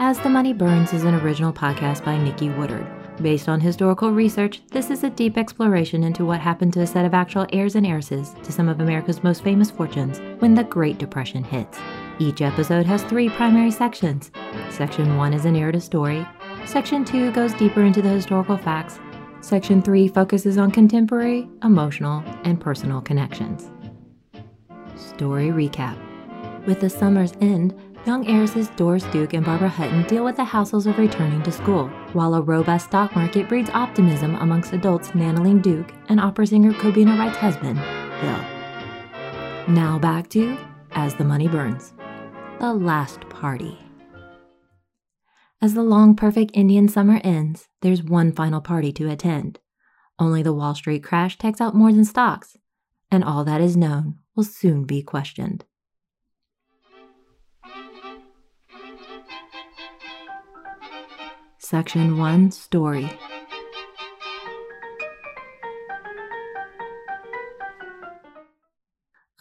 As the Money Burns is an original podcast by Nikki Woodard. Based on historical research, this is a deep exploration into what happened to a set of actual heirs and heiresses to some of America's most famous fortunes when the Great Depression hits. Each episode has three primary sections. Section 1 is an a narrative story, Section 2 goes deeper into the historical facts, Section 3 focuses on contemporary, emotional, and personal connections. Story recap With the summer's end, young heiresses Doris Duke and Barbara Hutton deal with the hassles of returning to school, while a robust stock market breeds optimism amongst adults Nanaline Duke and opera singer Cobina Wright's husband, Bill. Now back to As the Money Burns, the last party. As the long, perfect Indian summer ends, there's one final party to attend. Only the Wall Street crash takes out more than stocks, and all that is known will soon be questioned. Section 1 Story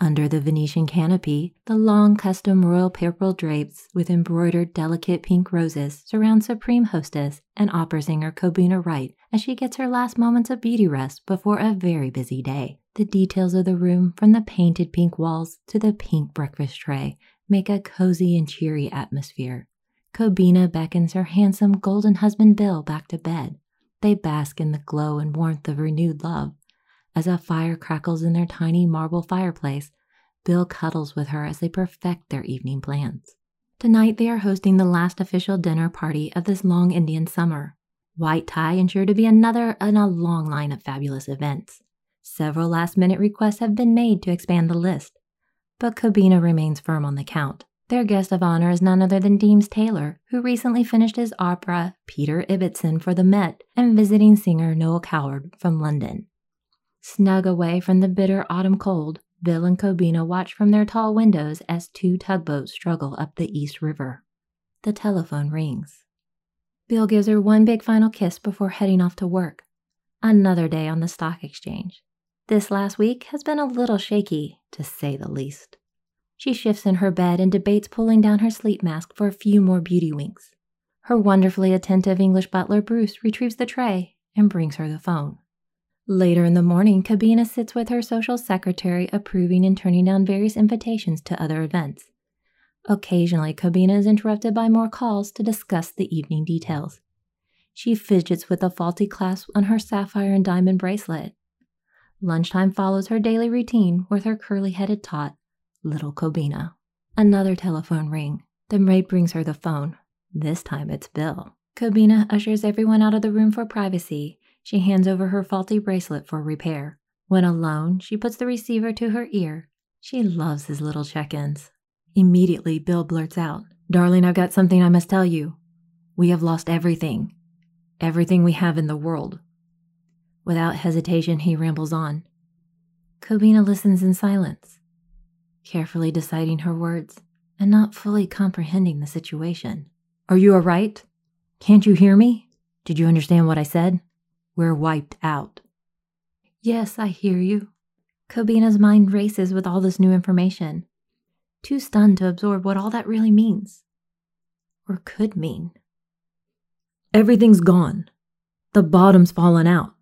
Under the Venetian canopy, the long custom royal purple drapes with embroidered delicate pink roses surround Supreme Hostess and opera singer Cobina Wright as she gets her last moments of beauty rest before a very busy day. The details of the room, from the painted pink walls to the pink breakfast tray, make a cozy and cheery atmosphere. Cobina beckons her handsome golden husband Bill back to bed. They bask in the glow and warmth of renewed love. As a fire crackles in their tiny marble fireplace, Bill cuddles with her as they perfect their evening plans. Tonight, they are hosting the last official dinner party of this long Indian summer. White tie ensure to be another in a long line of fabulous events. Several last minute requests have been made to expand the list, but Cobina remains firm on the count. Their guest of honor is none other than Deems Taylor, who recently finished his opera Peter Ibbetson for the Met and visiting singer Noel Coward from London. Snug away from the bitter autumn cold, Bill and Cobina watch from their tall windows as two tugboats struggle up the East River. The telephone rings. Bill gives her one big final kiss before heading off to work. Another day on the stock exchange. This last week has been a little shaky, to say the least. She shifts in her bed and debates pulling down her sleep mask for a few more beauty winks. Her wonderfully attentive English butler, Bruce, retrieves the tray and brings her the phone. Later in the morning, Cobina sits with her social secretary, approving and turning down various invitations to other events. Occasionally, Cobina is interrupted by more calls to discuss the evening details. She fidgets with a faulty clasp on her sapphire and diamond bracelet. Lunchtime follows her daily routine with her curly headed tot, little Cobina. Another telephone ring. The maid brings her the phone. This time it's Bill. Cobina ushers everyone out of the room for privacy. She hands over her faulty bracelet for repair. When alone, she puts the receiver to her ear. She loves his little check ins. Immediately, Bill blurts out, Darling, I've got something I must tell you. We have lost everything. Everything we have in the world. Without hesitation, he rambles on. Cobina listens in silence carefully deciding her words and not fully comprehending the situation. Are you all right? Can't you hear me? Did you understand what I said? We're wiped out. Yes, I hear you. Cobina's mind races with all this new information, too stunned to absorb what all that really means. Or could mean. Everything's gone. The bottom's fallen out.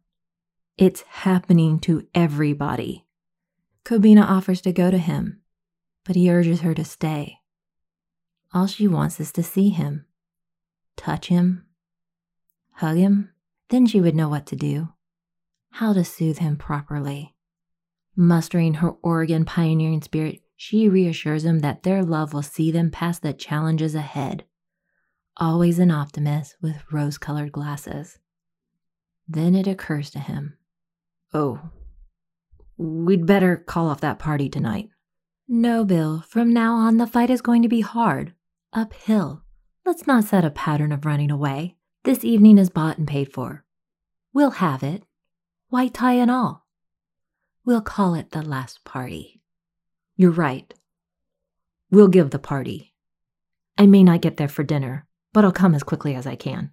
It's happening to everybody. Cobina offers to go to him, but he urges her to stay. All she wants is to see him, touch him, hug him. Then she would know what to do, how to soothe him properly. Mustering her Oregon pioneering spirit, she reassures him that their love will see them past the challenges ahead. Always an optimist with rose colored glasses. Then it occurs to him Oh, we'd better call off that party tonight. No, Bill, from now on the fight is going to be hard, uphill. Let's not set a pattern of running away. This evening is bought and paid for. We'll have it, white tie and all. We'll call it the last party. You're right. We'll give the party. I may not get there for dinner, but I'll come as quickly as I can.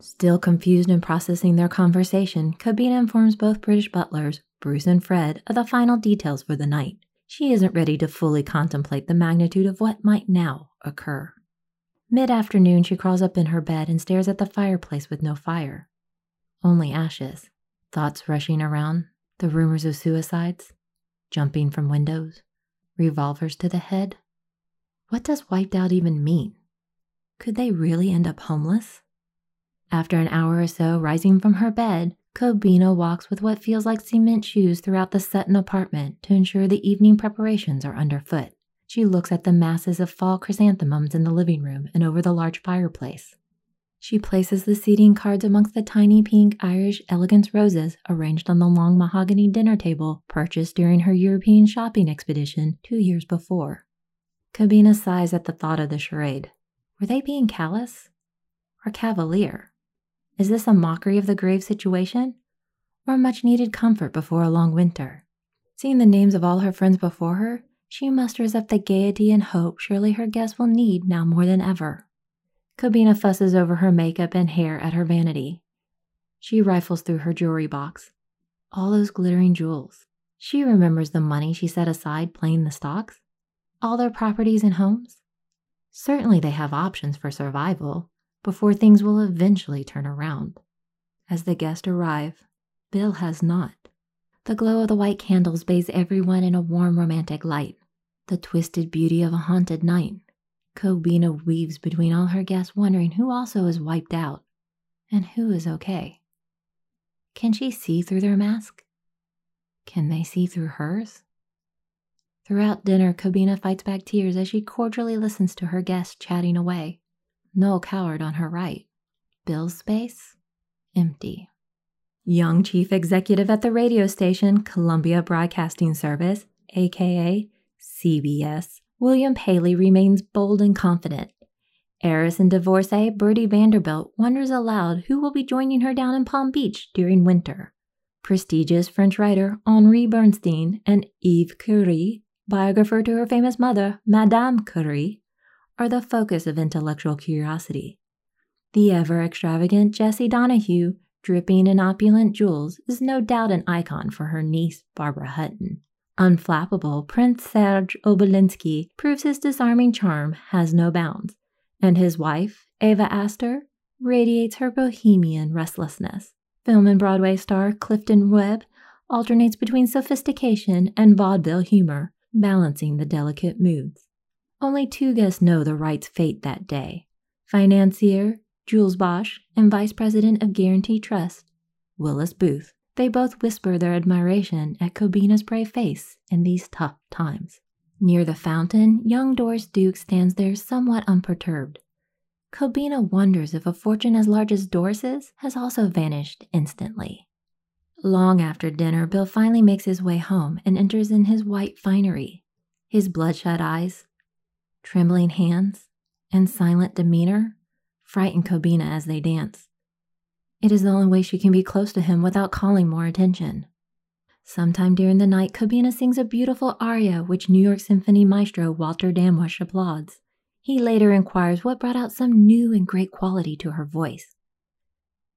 Still confused and processing their conversation, Cobina informs both British butlers, Bruce and Fred, of the final details for the night she isn't ready to fully contemplate the magnitude of what might now occur. Mid afternoon, she crawls up in her bed and stares at the fireplace with no fire. Only ashes, thoughts rushing around, the rumors of suicides, jumping from windows, revolvers to the head. What does wiped out even mean? Could they really end up homeless? After an hour or so rising from her bed, Cobina walks with what feels like cement shoes throughout the Sutton apartment to ensure the evening preparations are underfoot. She looks at the masses of fall chrysanthemums in the living room and over the large fireplace. She places the seating cards amongst the tiny pink Irish elegance roses arranged on the long mahogany dinner table purchased during her European shopping expedition two years before. Cobina sighs at the thought of the charade. Were they being callous or cavalier? Is this a mockery of the grave situation or much needed comfort before a long winter? Seeing the names of all her friends before her, she musters up the gaiety and hope surely her guests will need now more than ever. Cobina fusses over her makeup and hair at her vanity. She rifles through her jewelry box. All those glittering jewels. She remembers the money she set aside playing the stocks. All their properties and homes. Certainly they have options for survival before things will eventually turn around. As the guests arrive, Bill has not. The glow of the white candles bathes everyone in a warm romantic light, the twisted beauty of a haunted night. Cobina weaves between all her guests, wondering who also is wiped out and who is okay. Can she see through their mask? Can they see through hers? Throughout dinner, Cobina fights back tears as she cordially listens to her guests chatting away. Noel Coward on her right. Bill's space? Empty. Young chief executive at the radio station Columbia Broadcasting Service, aka CBS, William Paley remains bold and confident. Heiress and divorcee Birdie Vanderbilt wonders aloud who will be joining her down in Palm Beach during winter. Prestigious French writer Henri Bernstein and Eve Curie, biographer to her famous mother, Madame Curie, are the focus of intellectual curiosity. The ever extravagant Jessie Donahue, dripping in opulent jewels, is no doubt an icon for her niece, Barbara Hutton. Unflappable, Prince Serge Obolensky proves his disarming charm has no bounds, and his wife, Ava Astor, radiates her bohemian restlessness. Film and Broadway star Clifton Webb alternates between sophistication and vaudeville humor, balancing the delicate moods. Only two guests know the Wright's fate that day financier Jules Bache and vice president of Guaranty Trust, Willis Booth. They both whisper their admiration at Cobina's brave face in these tough times. Near the fountain, young Doris Duke stands there somewhat unperturbed. Cobina wonders if a fortune as large as Doris's has also vanished instantly. Long after dinner, Bill finally makes his way home and enters in his white finery. His bloodshot eyes, trembling hands, and silent demeanor frighten Cobina as they dance. It is the only way she can be close to him without calling more attention. Sometime during the night, Cobina sings a beautiful aria which New York Symphony maestro Walter Damrosch applauds. He later inquires what brought out some new and great quality to her voice.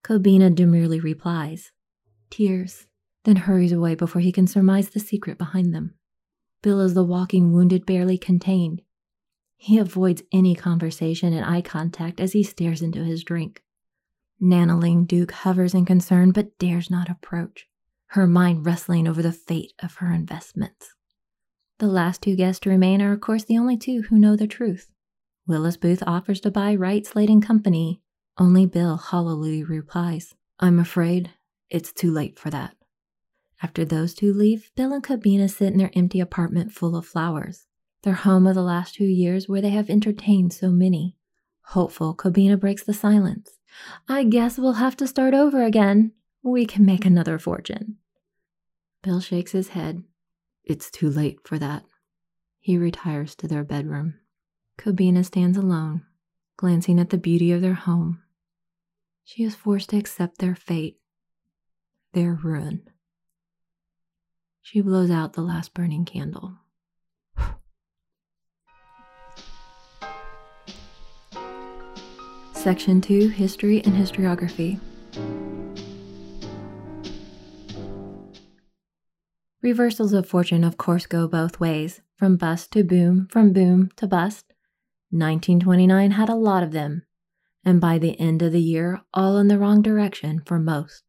Cobina demurely replies, Tears, then hurries away before he can surmise the secret behind them. Bill is the walking wounded barely contained. He avoids any conversation and eye contact as he stares into his drink. Nanaline Duke hovers in concern but dares not approach, her mind wrestling over the fate of her investments. The last two guests to remain are, of course, the only two who know the truth. Willis Booth offers to buy Wright Slade and Company. Only Bill hollowly replies, I'm afraid it's too late for that. After those two leave, Bill and Cobina sit in their empty apartment full of flowers, their home of the last two years where they have entertained so many. Hopeful, Cobina breaks the silence. I guess we'll have to start over again. We can make another fortune. Bill shakes his head. It's too late for that. He retires to their bedroom. Cobina stands alone, glancing at the beauty of their home. She is forced to accept their fate, their ruin. She blows out the last burning candle. Section 2 History and Historiography. Reversals of fortune, of course, go both ways from bust to boom, from boom to bust. 1929 had a lot of them, and by the end of the year, all in the wrong direction for most.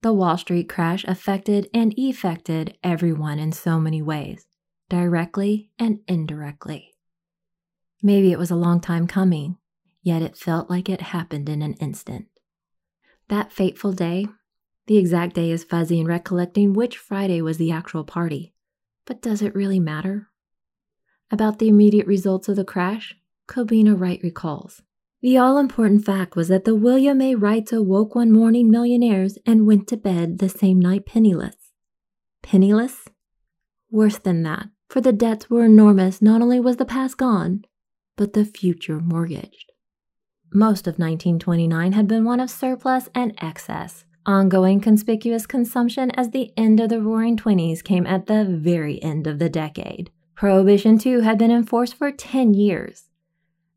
The Wall Street crash affected and effected everyone in so many ways, directly and indirectly. Maybe it was a long time coming, yet it felt like it happened in an instant. That fateful day, the exact day is fuzzy in recollecting which Friday was the actual party, but does it really matter? About the immediate results of the crash, Cobina Wright recalls. The all important fact was that the William A. Wrights awoke one morning millionaires and went to bed the same night penniless. Penniless? Worse than that, for the debts were enormous. Not only was the past gone, but the future mortgaged. Most of 1929 had been one of surplus and excess, ongoing conspicuous consumption as the end of the roaring 20s came at the very end of the decade. Prohibition, too, had been enforced for 10 years.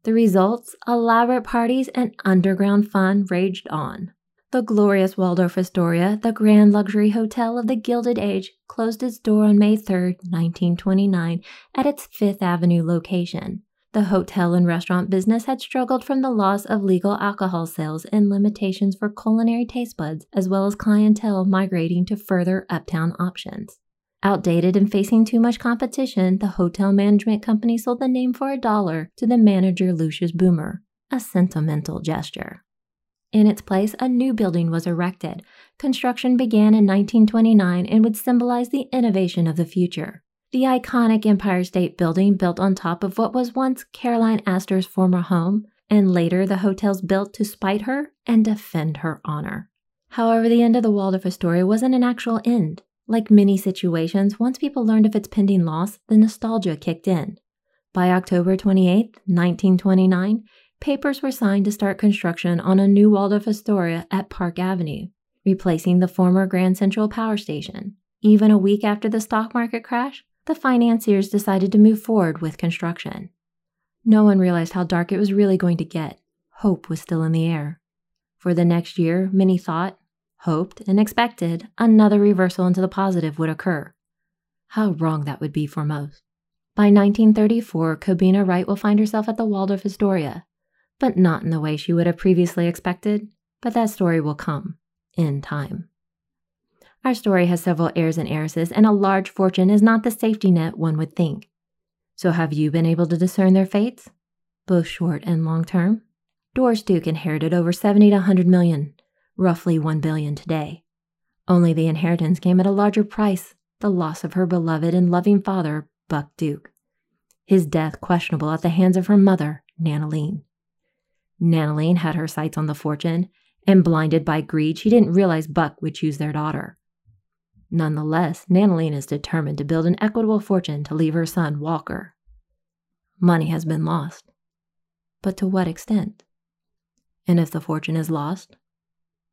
The results elaborate parties and underground fun raged on. The glorious Waldorf Astoria, the grand luxury hotel of the Gilded Age, closed its door on May 3, 1929, at its Fifth Avenue location. The hotel and restaurant business had struggled from the loss of legal alcohol sales and limitations for culinary taste buds, as well as clientele migrating to further uptown options. Outdated and facing too much competition, the hotel management company sold the name for a dollar to the manager Lucius Boomer, a sentimental gesture. In its place, a new building was erected. Construction began in 1929 and would symbolize the innovation of the future. The iconic Empire State Building, built on top of what was once Caroline Astor's former home, and later the hotels built to spite her and defend her honor. However, the end of the Waldorf Astoria wasn't an actual end. Like many situations, once people learned of its pending loss, the nostalgia kicked in. By October 28, 1929, papers were signed to start construction on a new Waldorf Astoria at Park Avenue, replacing the former Grand Central Power Station. Even a week after the stock market crash, the financiers decided to move forward with construction. No one realized how dark it was really going to get. Hope was still in the air. For the next year, many thought, hoped, and expected another reversal into the positive would occur. How wrong that would be for most. By 1934, Cobina Wright will find herself at the Waldorf Astoria, but not in the way she would have previously expected, but that story will come in time. Our story has several heirs and heiresses, and a large fortune is not the safety net one would think. So, have you been able to discern their fates, both short and long term? Doris Duke inherited over 70 to 100 million, roughly 1 billion today. Only the inheritance came at a larger price, the loss of her beloved and loving father, Buck Duke. His death questionable at the hands of her mother, Nanaline. Nanaline had her sights on the fortune, and blinded by greed, she didn't realize Buck would choose their daughter. Nonetheless, Nanaline is determined to build an equitable fortune to leave her son, Walker. Money has been lost. But to what extent? And if the fortune is lost,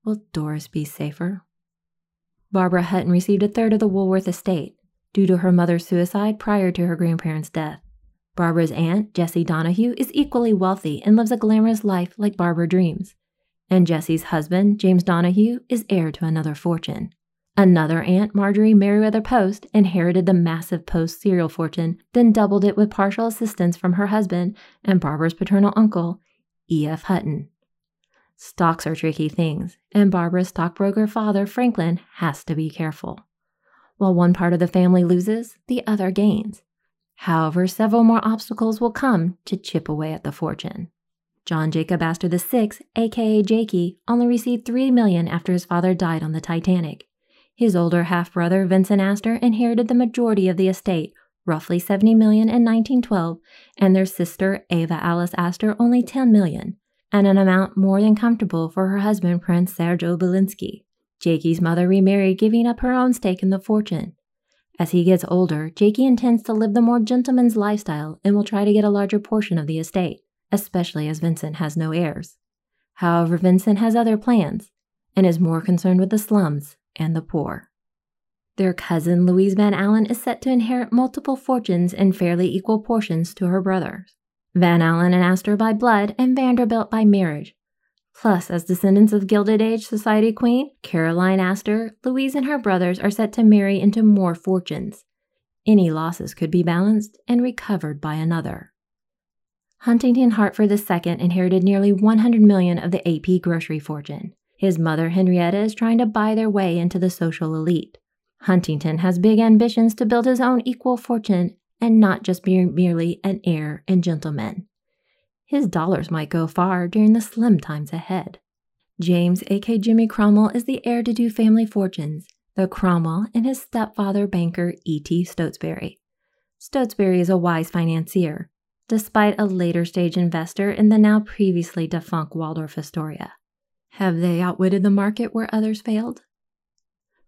Will Doris be safer? Barbara Hutton received a third of the Woolworth estate due to her mother's suicide prior to her grandparents' death. Barbara's aunt, Jessie Donahue, is equally wealthy and lives a glamorous life like Barbara dreams. And Jessie's husband, James Donahue, is heir to another fortune. Another aunt, Marjorie Merriweather Post, inherited the massive Post cereal fortune, then doubled it with partial assistance from her husband and Barbara's paternal uncle, E.F. Hutton. Stocks are tricky things, and Barbara's stockbroker father, Franklin, has to be careful. While one part of the family loses, the other gains. However, several more obstacles will come to chip away at the fortune. John Jacob Astor VI, aka Jakey, only received 3 million after his father died on the Titanic. His older half brother, Vincent Astor, inherited the majority of the estate, roughly 70 million in 1912, and their sister, Ava Alice Astor, only 10 million and an amount more than comfortable for her husband, Prince Serge Obolensky. Jakey's mother remarried, giving up her own stake in the fortune. As he gets older, Jakey intends to live the more gentleman's lifestyle and will try to get a larger portion of the estate, especially as Vincent has no heirs. However, Vincent has other plans and is more concerned with the slums and the poor. Their cousin, Louise Van Alen, is set to inherit multiple fortunes in fairly equal portions to her brothers. Van Alen and Astor by blood, and Vanderbilt by marriage. Plus, as descendants of Gilded Age Society Queen, Caroline Astor, Louise and her brothers are set to marry into more fortunes. Any losses could be balanced and recovered by another. Huntington Hartford II inherited nearly 100 million of the AP grocery fortune. His mother, Henrietta, is trying to buy their way into the social elite. Huntington has big ambitions to build his own equal fortune and not just be merely an heir and gentleman. His dollars might go far during the slim times ahead. James, aka Jimmy Cromwell, is the heir to do family fortunes, the Cromwell and his stepfather, banker E.T. Stotesbury. Stotesbury is a wise financier, despite a later stage investor in the now previously defunct Waldorf Astoria. Have they outwitted the market where others failed?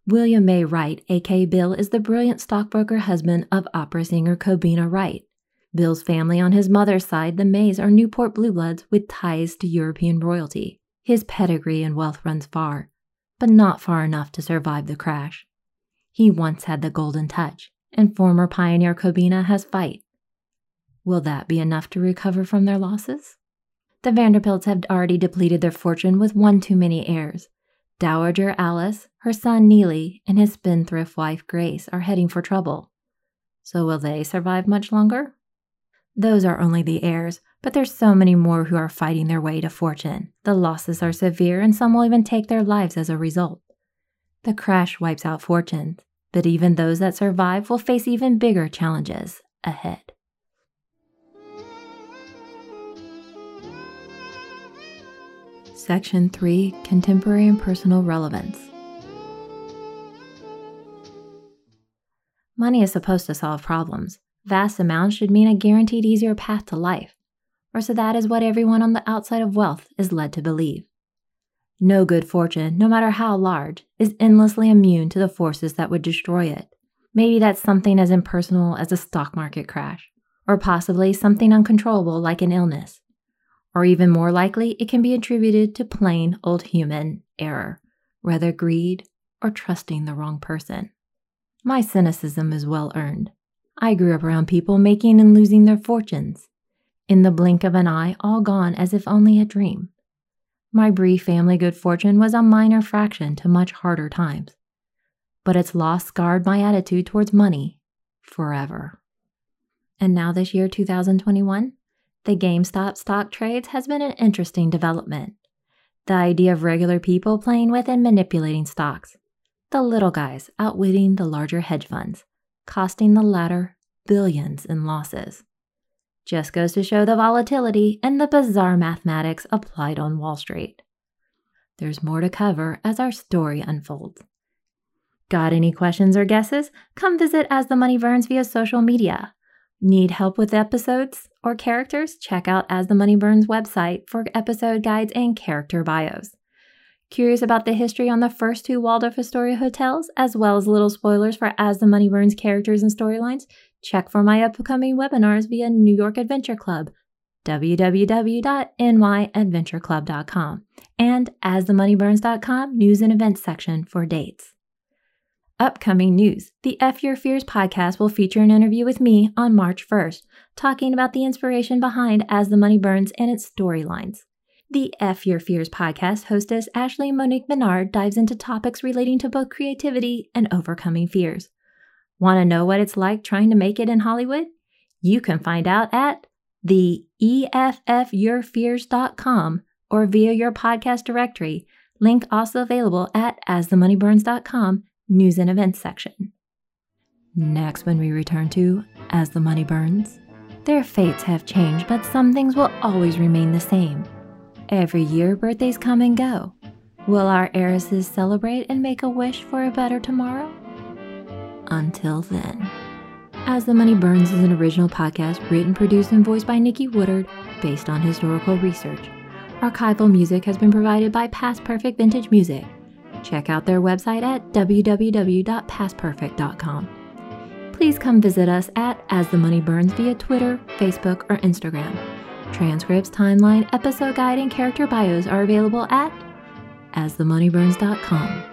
William May Wright, aka Bill, is the brilliant stockbroker husband of opera singer Cobina Wright. Bill's family on his mother's side, the Mays, are Newport Bluebloods with ties to European royalty. His pedigree and wealth runs far, but not far enough to survive the crash. He once had the golden touch, and former pioneer Cobina has fight. Will that be enough to recover from their losses? The Vanderbilts had already depleted their fortune with one too many heirs. Dowager Alice, her son Neely, and his spendthrift wife Grace are heading for trouble. So will they survive much longer? Those are only the heirs, but there's so many more who are fighting their way to fortune. The losses are severe and some will even take their lives as a result. The crash wipes out fortunes, but even those that survive will face even bigger challenges ahead. Section 3 Contemporary and Personal Relevance. Money is supposed to solve problems. Vast amounts should mean a guaranteed easier path to life, or so that is what everyone on the outside of wealth is led to believe. No good fortune, no matter how large, is endlessly immune to the forces that would destroy it. Maybe that's something as impersonal as a stock market crash, or possibly something uncontrollable like an illness. Or even more likely, it can be attributed to plain old human error, whether greed or trusting the wrong person. My cynicism is well earned. I grew up around people making and losing their fortunes. In the blink of an eye, all gone as if only a dream. My brief family good fortune was a minor fraction to much harder times. But its loss scarred my attitude towards money forever. And now, this year, 2021, the GameStop stock trades has been an interesting development. The idea of regular people playing with and manipulating stocks. The little guys outwitting the larger hedge funds, costing the latter billions in losses. Just goes to show the volatility and the bizarre mathematics applied on Wall Street. There's more to cover as our story unfolds. Got any questions or guesses? Come visit As the Money Burns via social media. Need help with episodes or characters? Check out As the Money Burns website for episode guides and character bios. Curious about the history on the first two Waldorf Astoria hotels, as well as little spoilers for As the Money Burns characters and storylines? Check for my upcoming webinars via New York Adventure Club, www.nyadventureclub.com, and asthemoneyburns.com news and events section for dates. Upcoming news The F Your Fears podcast will feature an interview with me on March 1st, talking about the inspiration behind As the Money Burns and its storylines. The F Your Fears podcast hostess Ashley Monique Menard dives into topics relating to both creativity and overcoming fears. Want to know what it's like trying to make it in Hollywood? You can find out at the EFFYourFears.com or via your podcast directory. Link also available at asthemoneyburns.com news and events section. Next, when we return to As the Money Burns, their fates have changed, but some things will always remain the same. Every year, birthdays come and go. Will our heiresses celebrate and make a wish for a better tomorrow? Until then. As the Money Burns is an original podcast written, produced, and voiced by Nikki Woodard based on historical research. Archival music has been provided by Past Perfect Vintage Music. Check out their website at www.pastperfect.com. Please come visit us at As the Money Burns via Twitter, Facebook, or Instagram. Transcripts, timeline, episode guide, and character bios are available at asthemoneyburns.com.